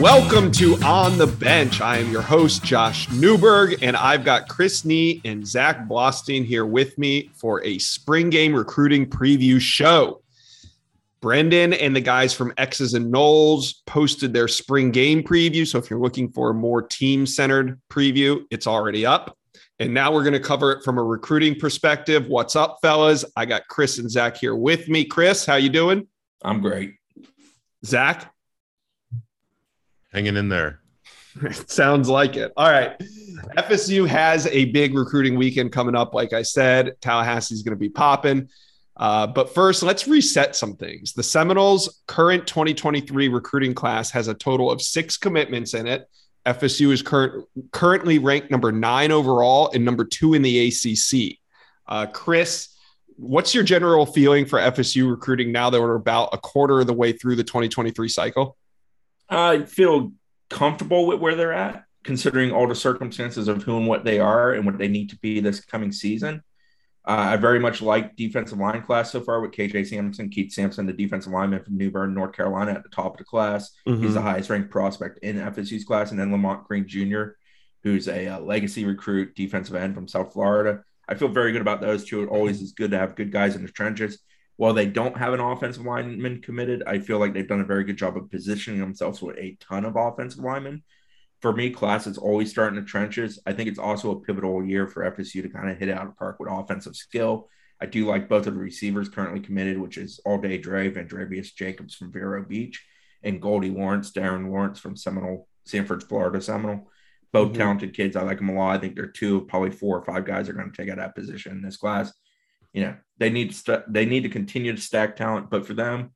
Welcome to On the Bench. I am your host, Josh Newberg, and I've got Chris Nee and Zach Blostein here with me for a spring game recruiting preview show. Brendan and the guys from X's and Noles posted their spring game preview. So if you're looking for a more team centered preview, it's already up. And now we're going to cover it from a recruiting perspective. What's up, fellas? I got Chris and Zach here with me. Chris, how you doing? I'm great. Zach? Hanging in there. Sounds like it. All right. FSU has a big recruiting weekend coming up. Like I said, Tallahassee's going to be popping. Uh, but first, let's reset some things. The Seminoles' current 2023 recruiting class has a total of six commitments in it. FSU is current, currently ranked number nine overall and number two in the ACC. Uh, Chris, what's your general feeling for FSU recruiting now that we're about a quarter of the way through the 2023 cycle? I feel comfortable with where they're at, considering all the circumstances of who and what they are and what they need to be this coming season. Uh, I very much like defensive line class so far with KJ Sampson, Keith Sampson, the defensive lineman from New Bern, North Carolina, at the top of the class. Mm-hmm. He's the highest ranked prospect in FSU's class. And then Lamont Green Jr., who's a uh, legacy recruit, defensive end from South Florida. I feel very good about those two. It always is good to have good guys in the trenches while they don't have an offensive lineman committed, I feel like they've done a very good job of positioning themselves with a ton of offensive linemen. For me, class is always starting the trenches. I think it's also a pivotal year for FSU to kind of hit out of park with offensive skill. I do like both of the receivers currently committed, which is All Day Dre, Vandrevius Jacobs from Vero Beach, and Goldie Lawrence, Darren Lawrence from Seminole, Sanford, Florida Seminole. Both mm-hmm. talented kids. I like them a lot. I think they're two, probably four or five guys are going to take out that position in this class you know they need to st- they need to continue to stack talent but for them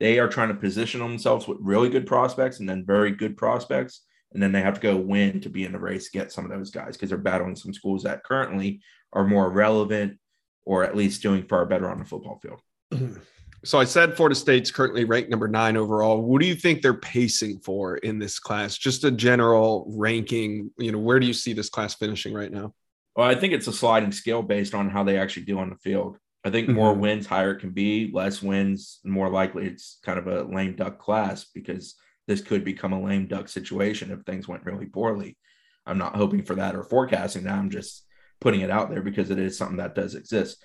they are trying to position themselves with really good prospects and then very good prospects and then they have to go win to be in the race get some of those guys because they're battling some schools that currently are more relevant or at least doing far better on the football field. So i said florida state's currently ranked number nine overall. What do you think they're pacing for in this class? Just a general ranking you know where do you see this class finishing right now well, I think it's a sliding scale based on how they actually do on the field. I think more mm-hmm. wins, higher it can be, less wins, more likely it's kind of a lame duck class because this could become a lame duck situation if things went really poorly. I'm not hoping for that or forecasting that. I'm just putting it out there because it is something that does exist.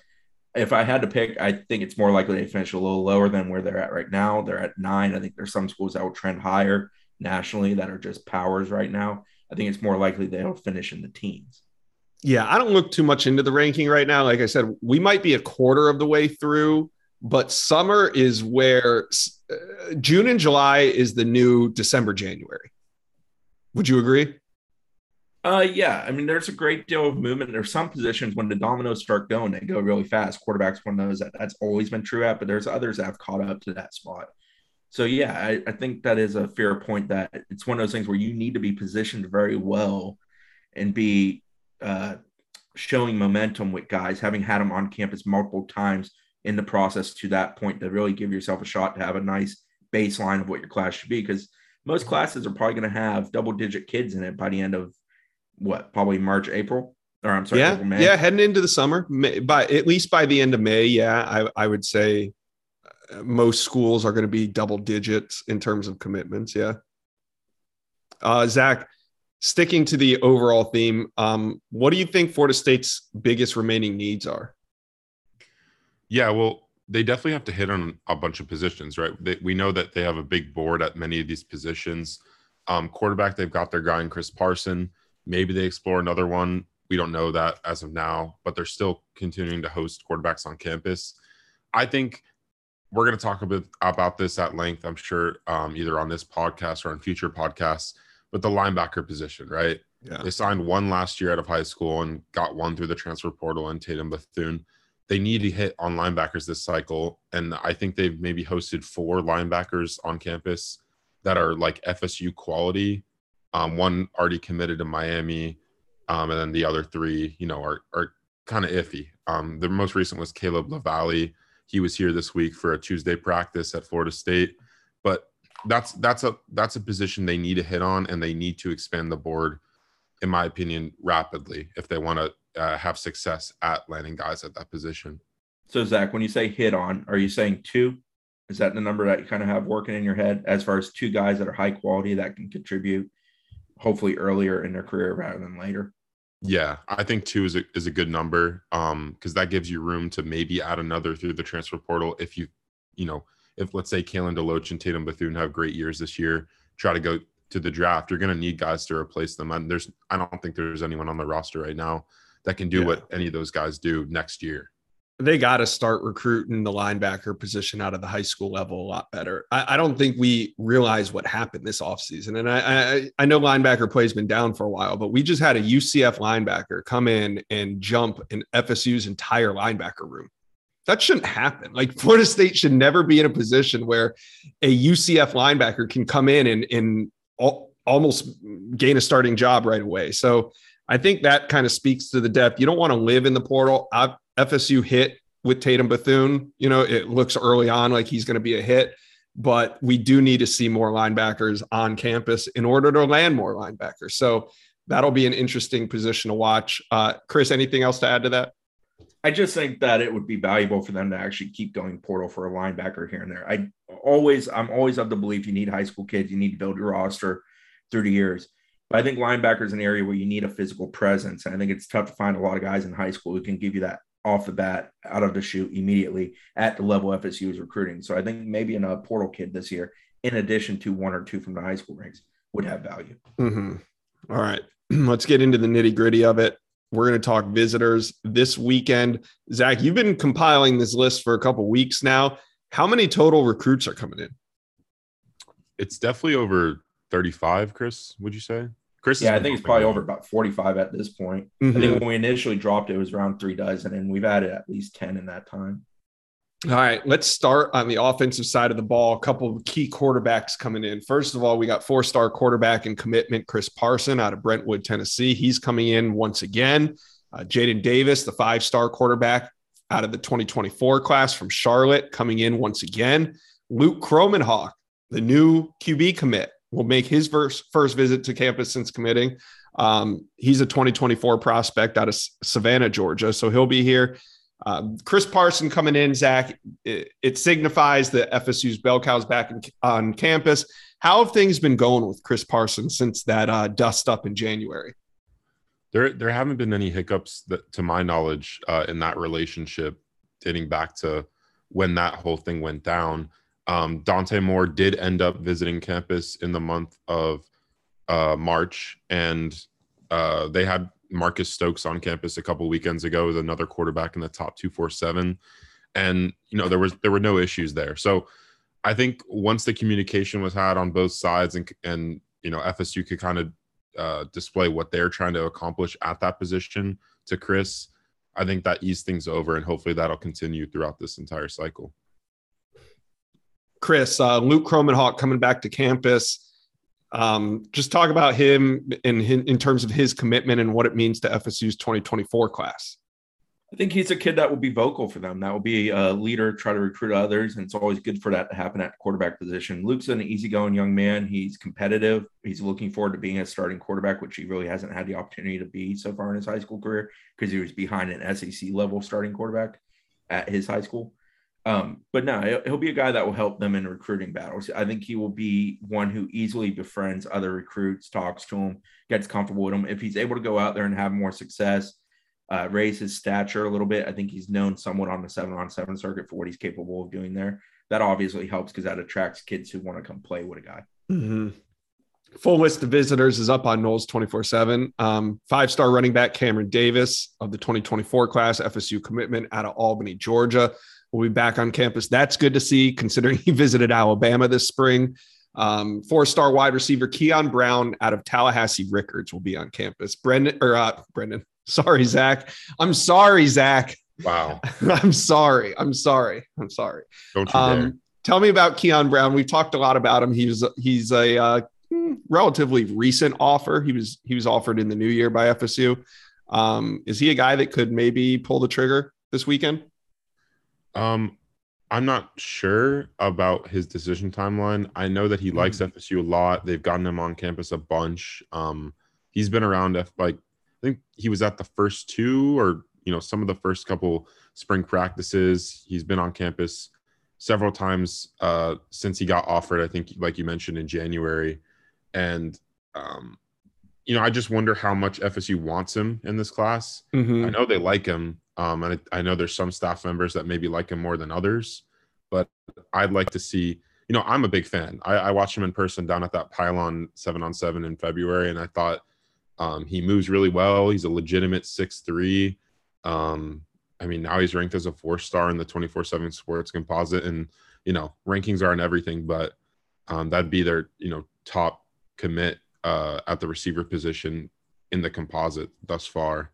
If I had to pick, I think it's more likely they finish a little lower than where they're at right now. They're at nine. I think there's some schools that will trend higher nationally that are just powers right now. I think it's more likely they'll finish in the teens. Yeah, I don't look too much into the ranking right now. Like I said, we might be a quarter of the way through, but summer is where uh, June and July is the new December, January. Would you agree? Uh, yeah. I mean, there's a great deal of movement. There's some positions when the dominoes start going, they go really fast. Quarterbacks one of those that that's always been true at, but there's others that have caught up to that spot. So yeah, I, I think that is a fair point that it's one of those things where you need to be positioned very well and be uh, showing momentum with guys, having had them on campus multiple times in the process to that point to really give yourself a shot to have a nice baseline of what your class should be. Because most classes are probably going to have double digit kids in it by the end of what, probably March, April. Or I'm sorry, yeah, April, yeah, heading into the summer, May, by at least by the end of May. Yeah, I, I would say uh, most schools are going to be double digits in terms of commitments. Yeah. Uh, Zach, sticking to the overall theme, um, what do you think Florida State's biggest remaining needs are? Yeah, well, they definitely have to hit on a bunch of positions, right? They, we know that they have a big board at many of these positions. Um, quarterback, they've got their guy in Chris Parson. Maybe they explore another one. We don't know that as of now, but they're still continuing to host quarterbacks on campus. I think we're going to talk a bit about this at length, I'm sure, um, either on this podcast or on future podcasts but the linebacker position, right? Yeah. They signed one last year out of high school and got one through the transfer portal and Tatum Bethune. They need to hit on linebackers this cycle. And I think they've maybe hosted four linebackers on campus that are like FSU quality. Um, one already committed to Miami. Um, and then the other three, you know, are, are kind of iffy. Um, the most recent was Caleb LaValle. He was here this week for a Tuesday practice at Florida State. That's that's a that's a position they need to hit on, and they need to expand the board, in my opinion, rapidly if they want to uh, have success at landing guys at that position. So Zach, when you say hit on, are you saying two? Is that the number that you kind of have working in your head as far as two guys that are high quality that can contribute, hopefully earlier in their career rather than later? Yeah, I think two is a, is a good number um because that gives you room to maybe add another through the transfer portal if you you know if let's say Kalen DeLoach and Tatum Bethune have great years this year, try to go to the draft. You're going to need guys to replace them, and there's I don't think there's anyone on the roster right now that can do yeah. what any of those guys do next year they got to start recruiting the linebacker position out of the high school level a lot better. I, I don't think we realize what happened this offseason. And I, I, I know linebacker play has been down for a while, but we just had a UCF linebacker come in and jump in FSU's entire linebacker room. That shouldn't happen. Like Florida State should never be in a position where a UCF linebacker can come in and, and almost gain a starting job right away. So I think that kind of speaks to the depth. You don't want to live in the portal. I've, FSU hit with Tatum Bethune. You know, it looks early on like he's going to be a hit, but we do need to see more linebackers on campus in order to land more linebackers. So that'll be an interesting position to watch. Uh, Chris, anything else to add to that? I just think that it would be valuable for them to actually keep going portal for a linebacker here and there. I always, I'm always of the belief you need high school kids, you need to build your roster through the years. But I think linebacker is an area where you need a physical presence. And I think it's tough to find a lot of guys in high school who can give you that off the bat, out of the chute immediately at the level FSU is recruiting. So I think maybe in a portal kid this year, in addition to one or two from the high school ranks, would have value. Mm-hmm. All right, let's get into the nitty gritty of it. We're going to talk visitors this weekend. Zach, you've been compiling this list for a couple weeks now. How many total recruits are coming in? It's definitely over 35, Chris, would you say? Chris, yeah, I think it's probably over about 45 at this point. Mm-hmm. I think when we initially dropped it, it was around three dozen, and we've added at least 10 in that time. All right, let's start on the offensive side of the ball. A couple of key quarterbacks coming in. First of all, we got four star quarterback and commitment Chris Parson out of Brentwood, Tennessee. He's coming in once again. Uh, Jadyn Davis, the five star quarterback out of the 2024 class from Charlotte, coming in once again. Luke Kromenhoek, the new QB commit will make his first, first visit to campus since committing. Um, he's a 2024 prospect out of Savannah, Georgia. So he'll be here. Um, Chris Parson coming in, Zach, it, it signifies that FSU's bell cows back in, on campus. How have things been going with Chris Parson since that uh, dust up in January? There, there haven't been any hiccups that, to my knowledge, uh, in that relationship dating back to when that whole thing went down. Um, Dante Moore did end up visiting campus in the month of uh, March, and uh, they had Marcus Stokes on campus a couple weekends ago with another quarterback in the top two four seven, and you know there was there were no issues there. So I think once the communication was had on both sides, and and you know FSU could kind of uh, display what they're trying to accomplish at that position to Chris, I think that eased things over, and hopefully that'll continue throughout this entire cycle. Chris, uh, Luke Kromenhoek coming back to campus. Um, just talk about him in, in terms of his commitment and what it means to FSU's 2024 class. I think he's a kid that will be vocal for them. That will be a leader, try to recruit others, and it's always good for that to happen at quarterback position. Luke's an easygoing young man. He's competitive. He's looking forward to being a starting quarterback, which he really hasn't had the opportunity to be so far in his high school career because he was behind an SEC level starting quarterback at his high school. Um, but no, he'll be a guy that will help them in recruiting battles. I think he will be one who easily befriends other recruits, talks to them, gets comfortable with them. If he's able to go out there and have more success, uh, raise his stature a little bit, I think he's known somewhat on the seven on seven circuit for what he's capable of doing there. That obviously helps because that attracts kids who want to come play with a guy. Mm-hmm. Full list of visitors is up on Noles 24 7. Um, Five star running back Kameron Davis of the 2024 class, FSU commitment out of Albany, Georgia will be back on campus. That's good to see, considering he visited Alabama this spring. Um, four-star wide receiver Keon Brown out of Tallahassee Rickards will be on campus. Brendan or uh, Brendan, sorry, Zach. I'm sorry, Zach. Wow. I'm sorry. I'm sorry. I'm sorry. Don't you um, dare. Tell me about Keon Brown. We've talked a lot about him. He's he's a uh, relatively recent offer. He was he was offered in the new year by FSU. Um, is he a guy that could maybe pull the trigger this weekend? Um, I'm not sure about his decision timeline. I know that he mm-hmm. likes FSU a lot. They've gotten him on campus a bunch. Um, he's been around F like I think he was at the first two or you know some of the first couple spring practices. He's been on campus several times uh, since he got offered. I think, like you mentioned in January, and um, you know, I just wonder how much FSU wants him in this class. Mhm. I know they like him, um, and I, I know there's some staff members that maybe like him more than others. But I'd like to see. You know, I'm a big fan. I, I watched him in person down at that pylon seven on seven in February, and I thought um, he moves really well. He's a legitimate six three. Um, I mean, now he's ranked as a four star in the 24 7 sports composite. And, you know, rankings aren't everything, but um, that'd be their, you know, top commit uh, at the receiver position in the composite thus far.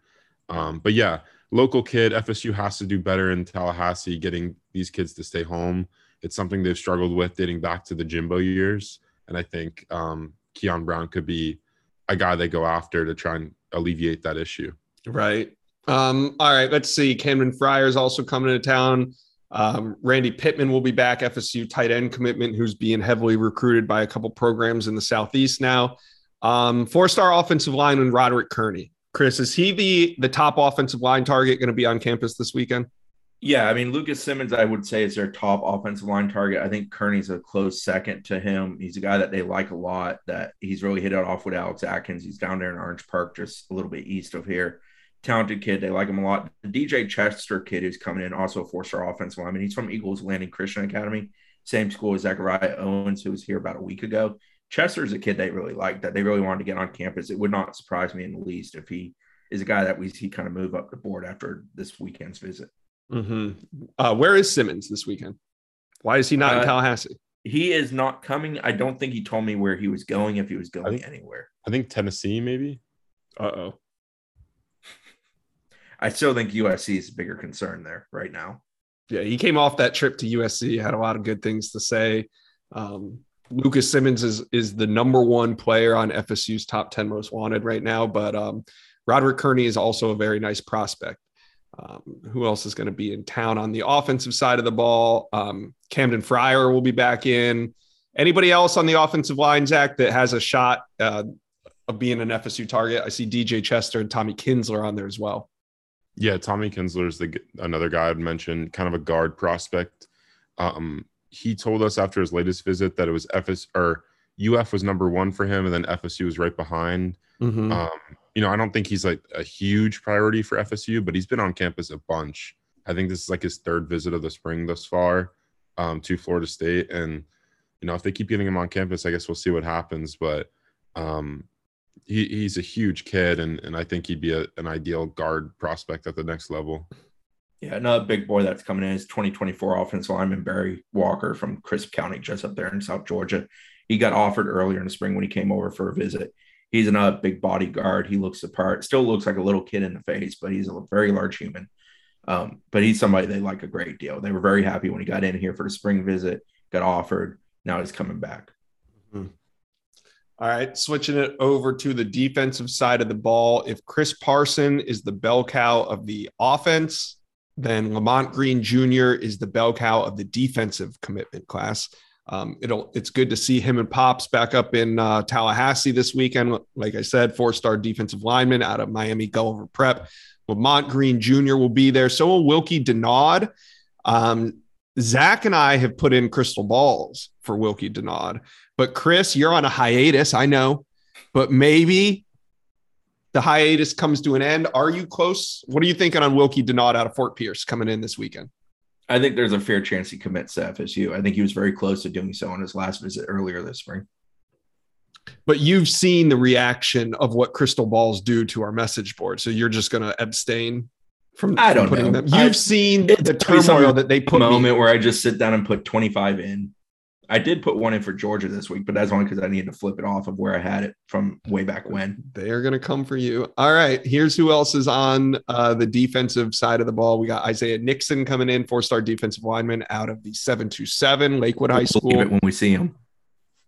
Um, but yeah, local kid, FSU has to do better in Tallahassee, getting these kids to stay home. It's something they've struggled with dating back to the Jimbo years. And I think um, Keon Brown could be a guy they go after to try and alleviate that issue. Right. Um, all right, let's see. Camden Fryer is also coming to town. Um, Randy Pittman will be back, FSU tight end commitment, who's being heavily recruited by a couple programs in the Southeast now. Um, four star offensive lineman Roderick Kearney. Chris, is he the the top offensive line target going to be on campus this weekend? Yeah, I mean Lucas Simmons, I would say is their top offensive line target. I think Kearney's a close second to him. He's a guy that they like a lot. That he's really hit it off with Alex Atkins. He's down there in Orange Park, just a little bit east of here. Talented kid, they like him a lot. The DJ Chester kid who's coming in, also a four-star offensive lineman. He's from Eagles Landing Christian Academy, same school as Zachariah Owens, who was here about a week ago. Chester's a kid they really like that they really wanted to get on campus. It would not surprise me in the least if he is a guy that we see kind of move up the board after this weekend's visit. Mm-hmm. Uh, where is Simmons this weekend? Why is he not Uh, in Tallahassee? He is not coming. I don't think he told me where he was going, if he was going think- anywhere. I think Tennessee, maybe. Uh oh. I still think USC is a bigger concern there right now. Yeah, he came off that trip to USC, had a lot of good things to say. Um, Lucas Simmons is is the number one player on FSU's top 10 most wanted right now, but um, Roderick Kearney is also a very nice prospect. Um, who else is going to be in town on the offensive side of the ball? Um, Camden Fryer will be back in. Anybody else on the offensive line, Zach, that has a shot uh, of being an FSU target? I see DJ Chester and Tommy Kinsler on there as well. Yeah, Tommy Kinsler is the another guy I'd mentioned, kind of a guard prospect. Um, he told us after his latest visit that it was FS or UF was number one for him, and then FSU was right behind. Mhm. Um, you know, I don't think he's like a huge priority for FSU, but he's been on campus a bunch. I think this is like his third visit of the spring thus far um, to Florida State, and you know, if they keep getting him on campus, I guess we'll see what happens. But um, he, he's a huge kid, and, and I think he'd be a, an ideal guard prospect at the next level. Yeah, another big boy that's coming in is 2024 offensive lineman Barry Walker from Crisp County, just up there in South Georgia. He got offered earlier in the spring when he came over for a visit. He's another big body guard. He looks the part, still looks like a little kid in the face, but he's a very large human. Um, but he's somebody they like a great deal. They were very happy when he got in here for the spring visit, got offered. Now he's coming back. All right, switching it over to the defensive side of the ball. If Chris Parson is the bell cow of the offense, then Lamont Green Jr. is the bell cow of the defensive commitment class. Um, it'll it's good to see him and Pops back up in uh, Tallahassee this weekend. Like I said, four-star defensive lineman out of Miami Gulliver Prep. Lamont Green Jr. will be there. So will Wilkie Denard. Um, Zach and I have put in crystal balls for Wilkie Denard. But Chris, you're on a hiatus, I know, but maybe the hiatus comes to an end. Are you close? What are you thinking on Wilkie Denard out of Fort Pierce coming in this weekend? I think there's a fair chance he commits to FSU. I think he was very close to doing so on his last visit earlier this spring. But you've seen the reaction of what crystal balls do to our message board, so you're just going to abstain from, I don't from putting know. them. You've I- seen the turmoil that they put me moment where I just sit down and put 25 in. I did put one in for Georgia this week, but that's only because I needed to flip it off of where I had it from way back when. They are going to come for you. All right. Here's who else is on uh, the defensive side of the ball. We got Isaiah Nixon coming in, four star defensive lineman out of the 727 Lakewood High We'll School. leave it when we see him.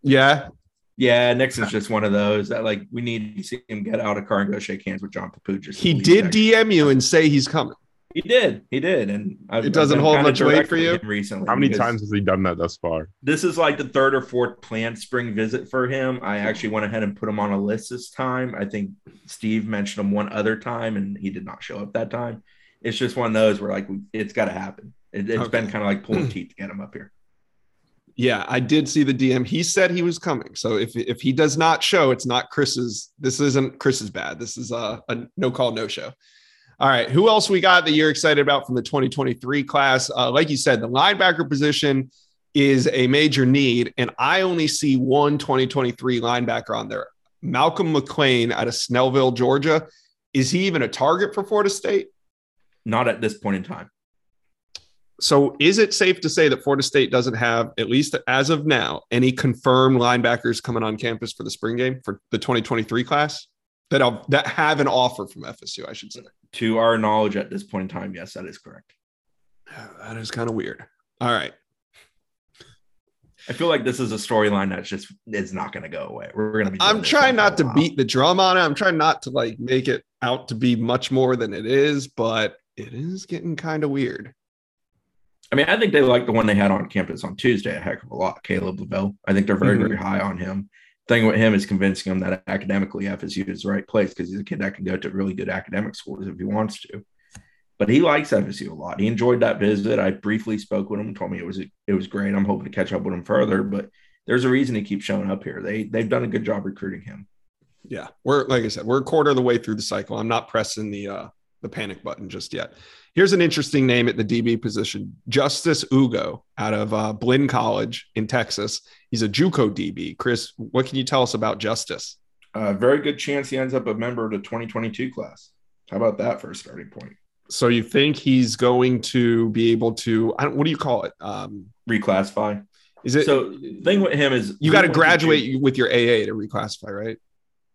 Yeah. Yeah, Nixon's just one of those that like we need to see him get out of car and go shake hands with John Papu. Just to He did. DM you and say he's coming. He did. He did, and I've, It doesn't hold much weight for you? recently. How many times has he done that thus far? This is like the third or fourth planned spring visit for him. I actually went ahead and put him on a list this time. I think Steve mentioned him one other time, and he did not show up that time. It's just one of those where like it's got to happen. It, has okay. been kind of like pulling teeth to get him up here. Yeah, I did see the DM. He said he was coming. So if if he does not show, it's not Chris's. This isn't Chris's bad. This is a, a no call, no show. All right. Who else we got that you're excited about from the 2023 class? Uh, like you said, the linebacker position is a major need. And I only see one 2023 linebacker on there Malcolm McLean out of Snellville, Georgia. Is he even a target for Florida State? Not at this point in time. So, is it safe to say that Florida State doesn't have, at least as of now, any confirmed linebackers coming on campus for the spring game for the 2023 class that have, that have an offer from FSU? I should say. To our knowledge, at this point in time, yes, that is correct. That is kind of weird. All right. I feel like this is a storyline that's just is not going to go away. We're going to be. I'm trying not to beat the drum on it. I'm trying not to like make it out to be much more than it is, but it is getting kind of weird. I mean, I think they like the one they had on campus on Tuesday a heck of a lot. Caleb Lavelle. I think they're very, mm-hmm. very high on him. Thing with him is convincing him that academically FSU is the right place because he's a kid that can go to really good academic schools if he wants to. But he likes FSU a lot. He enjoyed that visit. I briefly spoke with him, told me it was it was great. I'm hoping to catch up with him further, but there's a reason he keeps showing up here. They they've done a good job recruiting him. Yeah, we're like I said, we're a quarter of the way through the cycle. I'm not pressing the uh the panic button just yet. Here's an interesting name at the DB position Justice Ugo out of uh, Blinn College in Texas. He's a Juco DB. Chris, what can you tell us about Justice? A uh, very good chance he ends up a member of the 2022 class. How about that for a starting point? So you think he's going to be able to? I don't, what do you call it? Um, reclassify. Is it so? Thing with him is you got to graduate with your AA to reclassify, right?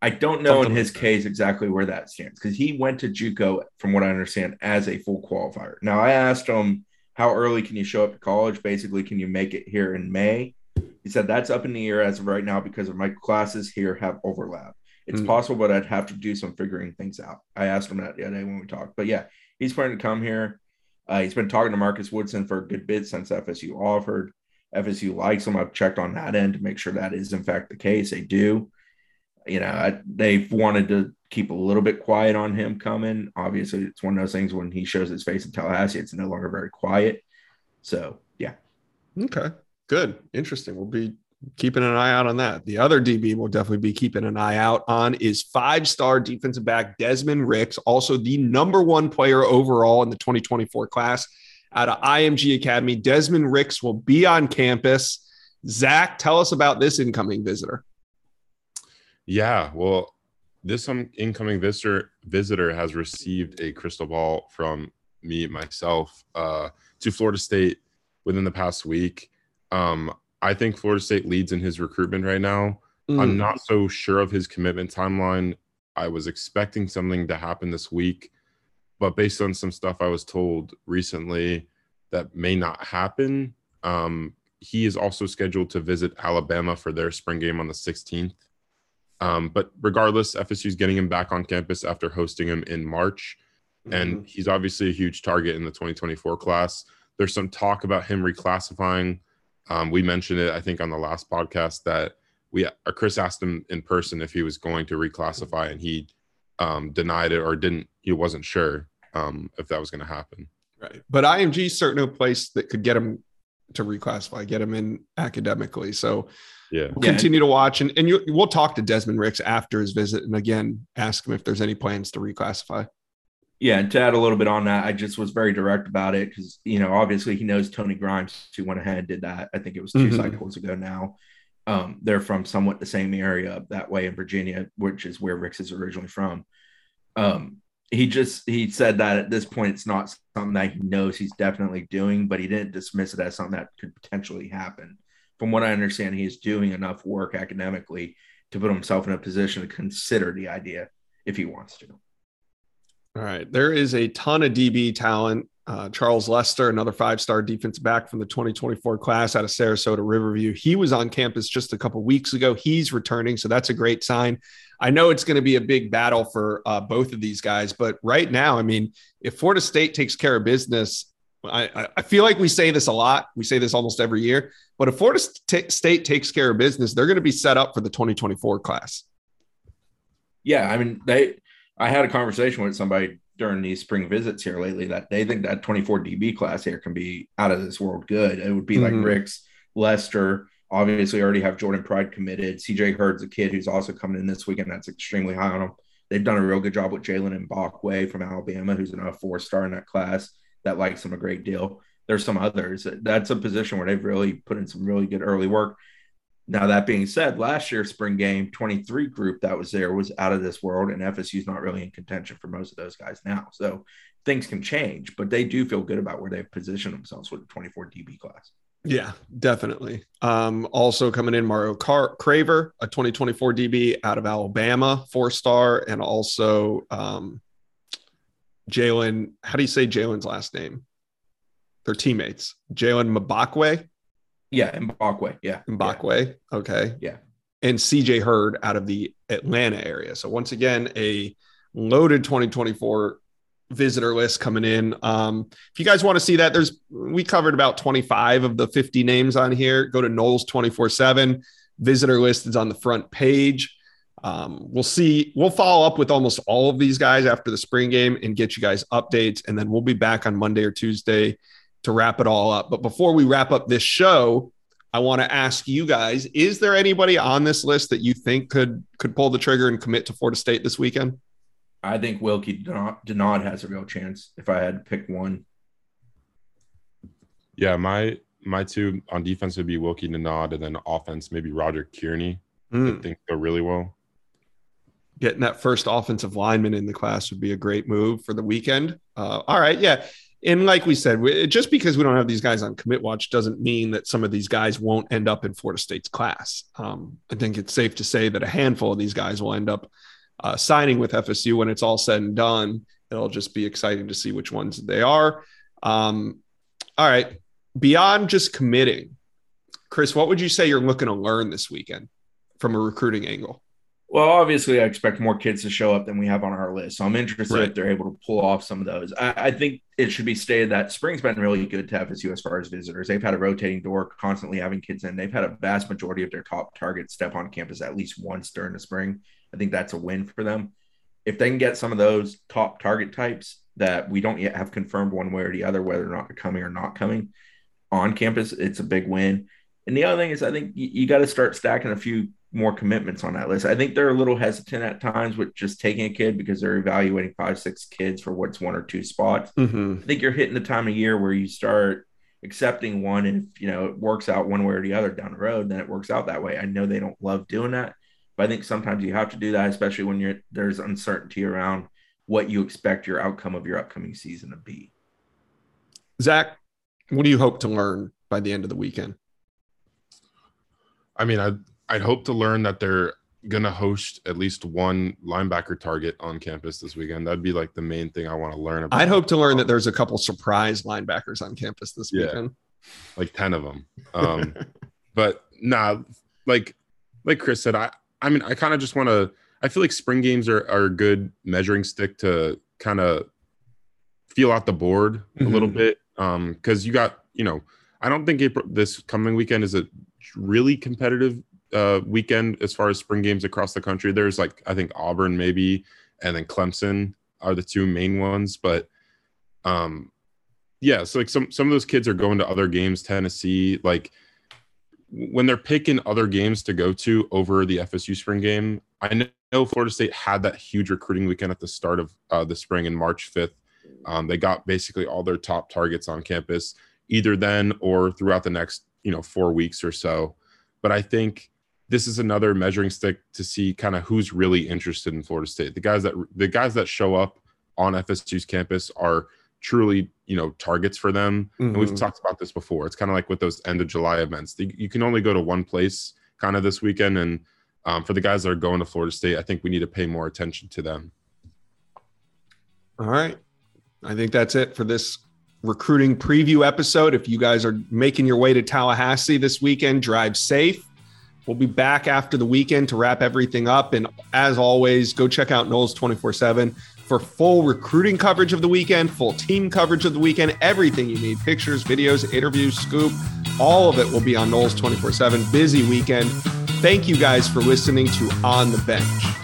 I don't know Something in his like case exactly where that stands because he went to JUCO, from what I understand, as a full qualifier. Now I asked him how early can you show up to college? Basically, can you make it here in May? He said that's up in the air as of right now because of my classes here have overlap. It's mm-hmm. possible, but I'd have to do some figuring things out. I asked him that the other day when we talked. But yeah, he's planning to come here. Uh, he's been talking to Marcus Woodson for a good bit since FSU offered. FSU likes him. I've checked on that end to make sure that is in fact the case. They do you know, they've wanted to keep a little bit quiet on him coming. Obviously, it's one of those things when he shows his face in Tallahassee, it's no longer very quiet. So, yeah. Okay, good. Interesting. We'll be keeping an eye out on that. The other DB we'll definitely be keeping an eye out on is five star defensive back Desmond Ricks, also the number one player overall in the 2024 class out of IMG Academy. Desmond Ricks will be on campus. Zach, tell us about this incoming visitor. Yeah, well, this incoming visitor visitor has received a crystal ball from me myself uh, to Florida State within the past week. Um, I think Florida State leads in his recruitment right now. Mm. I'm not so sure of his commitment timeline. I was expecting something to happen this week, but based on some stuff I was told recently, that may not happen. Um, he is also scheduled to visit Alabama for their spring game on the 16th. Um, but regardless, FSU is getting him back on campus after hosting him in March. Mm-hmm. And he's obviously a huge target in the 2024 class. There's some talk about him reclassifying. Um, we mentioned it, I think, on the last podcast that we uh, Chris asked him in person if he was going to reclassify, and he um, denied it or didn't. He wasn't sure um, if that was going to happen. Right, but IMG is certainly a place that could get him to reclassify, get him in academically. So yeah. We'll continue to watch and, and you, we'll talk to Desmond Ricks after his visit and again ask him if there's any plans to reclassify. Yeah, and to add a little bit on that, I just was very direct about it because you know obviously he knows Tony Grimes who went ahead and did that. I think it was 2 mm-hmm. cycles ago now. Um, they're from somewhat the same area that way in Virginia, which is where Ricks is originally from. Um, he just he said that at this point it's not something that he knows he's definitely doing, but he didn't dismiss it as something that could potentially happen from what I understand, he's doing enough work academically to put himself in a position to consider the idea if he wants to. All right. There is a ton of DB talent. Uh, Charles Lester, another five star defensive back from the 2024 class out of Sarasota Riverview. He was on campus just a couple weeks ago. He's returning. So that's a great sign. I know it's going to be a big battle for uh, both of these guys, but right now, I mean, if Florida State takes care of business, I, I feel like we say this a lot. We say this almost every year. But if Florida State takes care of business, they're going to be set up for the 2024 class. Yeah, I mean, they. I had a conversation with somebody during these spring visits here lately that they think that 24 DB class here can be out of this world good. It would be mm-hmm. like Ricks, Lester, obviously already have Jordan Pride committed. CJ Hurd's a kid who's also coming in this weekend. That's extremely high on him. They've done a real good job with Jalen Mbakwe from Alabama, who's a four star in that class that likes him a great deal. There's some others. That's a position where they've really put in some really good early work. Now, that being said, last year's spring game 23 group that was there was out of this world, and FSU's not really in contention for most of those guys now. So things can change, but they do feel good about where they've positioned themselves with the 24 DB class. Yeah, definitely. Um, also coming in, Mario Car- Craver, a 2024 DB out of Alabama, four star, and also um, Jalen. How do you say Jalen's last name? Their teammates, Jalen Mbakwe. Yeah, Mbakwe. Yeah. Mbakwe. Yeah. Okay. Yeah. And CJ Hurd out of the Atlanta area. So once again, a loaded 2024 visitor list coming in. Um, if you guys want to see that, there's we covered about 25 of the 50 names on here. Go to Noles 24/7. Visitor list is on the front page. Um, we'll see. We'll follow up with almost all of these guys after the spring game and get you guys updates. And then we'll be back on Monday or Tuesday to wrap it all up. But before we wrap up this show, I want to ask you guys: Is there anybody on this list that you think could could pull the trigger and commit to Florida State this weekend? I think Wilkie Denaud has a real chance. If I had to pick one, yeah, my my two on defense would be Wilkie Denaud, and then offense maybe Roger Kearney. Mm. I think go really well. Getting that first offensive lineman in the class would be a great move for the weekend. Uh, all right, yeah, and like we said, just because we don't have these guys on commit watch doesn't mean that some of these guys won't end up in Florida State's class. Um, I think it's safe to say that a handful of these guys will end up uh, signing with FSU when it's all said and done. It'll just be exciting to see which ones they are. Um, all right. Beyond just committing, Chris, what would you say you're looking to learn this weekend from a recruiting angle? Well, obviously, I expect more kids to show up than we have on our list. So I'm interested right. if they're able to pull off some of those. I, I, think it should be stated that spring's been really good to FSU as far as visitors. They've had a rotating door, constantly having kids in. They've had a vast majority of their top targets step on campus at least once during the spring. I think that's a win for them. If they can get some of those top target types that we don't yet have confirmed one way or the other, whether or not they're coming or not coming on campus, it's a big win. And the other thing is, I think you, you got to start stacking a few more commitments on that list. I think they're a little hesitant at times with just taking a kid because they're evaluating five, six kids for what's one or two spots. Mm-hmm. I think you're hitting the time of year where you start accepting one, and if you know it works out one way or the other down the road, then it works out that way. I know they don't love doing that, but I think sometimes you have to do that, especially when you're there's uncertainty around what you expect your outcome of your upcoming season to be. Zach, what do you hope to learn by the end of the weekend? I mean, I'd, I'd hope to learn that they're going to host at least one linebacker target on campus this weekend. That'd be like the main thing I want to learn about. I'd hope to learn that there's a couple surprise linebackers on campus this yeah, weekend. Like 10 of them. Um, but nah, like, like Chris said, I, I mean, I kind of just want to. I feel like spring games are, are a good measuring stick to kind of feel out the board mm-hmm. a little mm-hmm. bit. Um, because you got, you know, I don't think April, this coming weekend is a really competitive uh, weekend as far as spring games across the country. There's like I think Auburn maybe, and then Clemson are the two main ones. But um, yeah, so like some some of those kids are going to other games. Tennessee, like when they're picking other games to go to over the FSU spring game, I know Florida State had that huge recruiting weekend at the start of uh, the spring in March 5th. Um, they got basically all their top targets on campus either then or throughout the next, you know, four weeks or so. But I think this is another measuring stick to see kind of who's really interested in Florida State. The guys that the guys that show up on FSU's campus are truly you know targets for them. Mm-hmm. and we've mm-hmm. talked about this before. It's kind of like with those end of july events. You can only go to one place kind of this weekend. And um, for the guys that are going to florida state i think we need to pay more attention to them. All right. I think that's it for this recruiting preview episode. If you guys are making your way to tallahassee this weekend drive safe We'll be back after the weekend to wrap everything up. And as always, go check out Noles 24 7 for full recruiting coverage of the weekend, full team coverage of the weekend, everything you need pictures, videos, interviews, scoop, all of it will be on Noles 24 7. Busy weekend. Thank you guys for listening to On the Bench.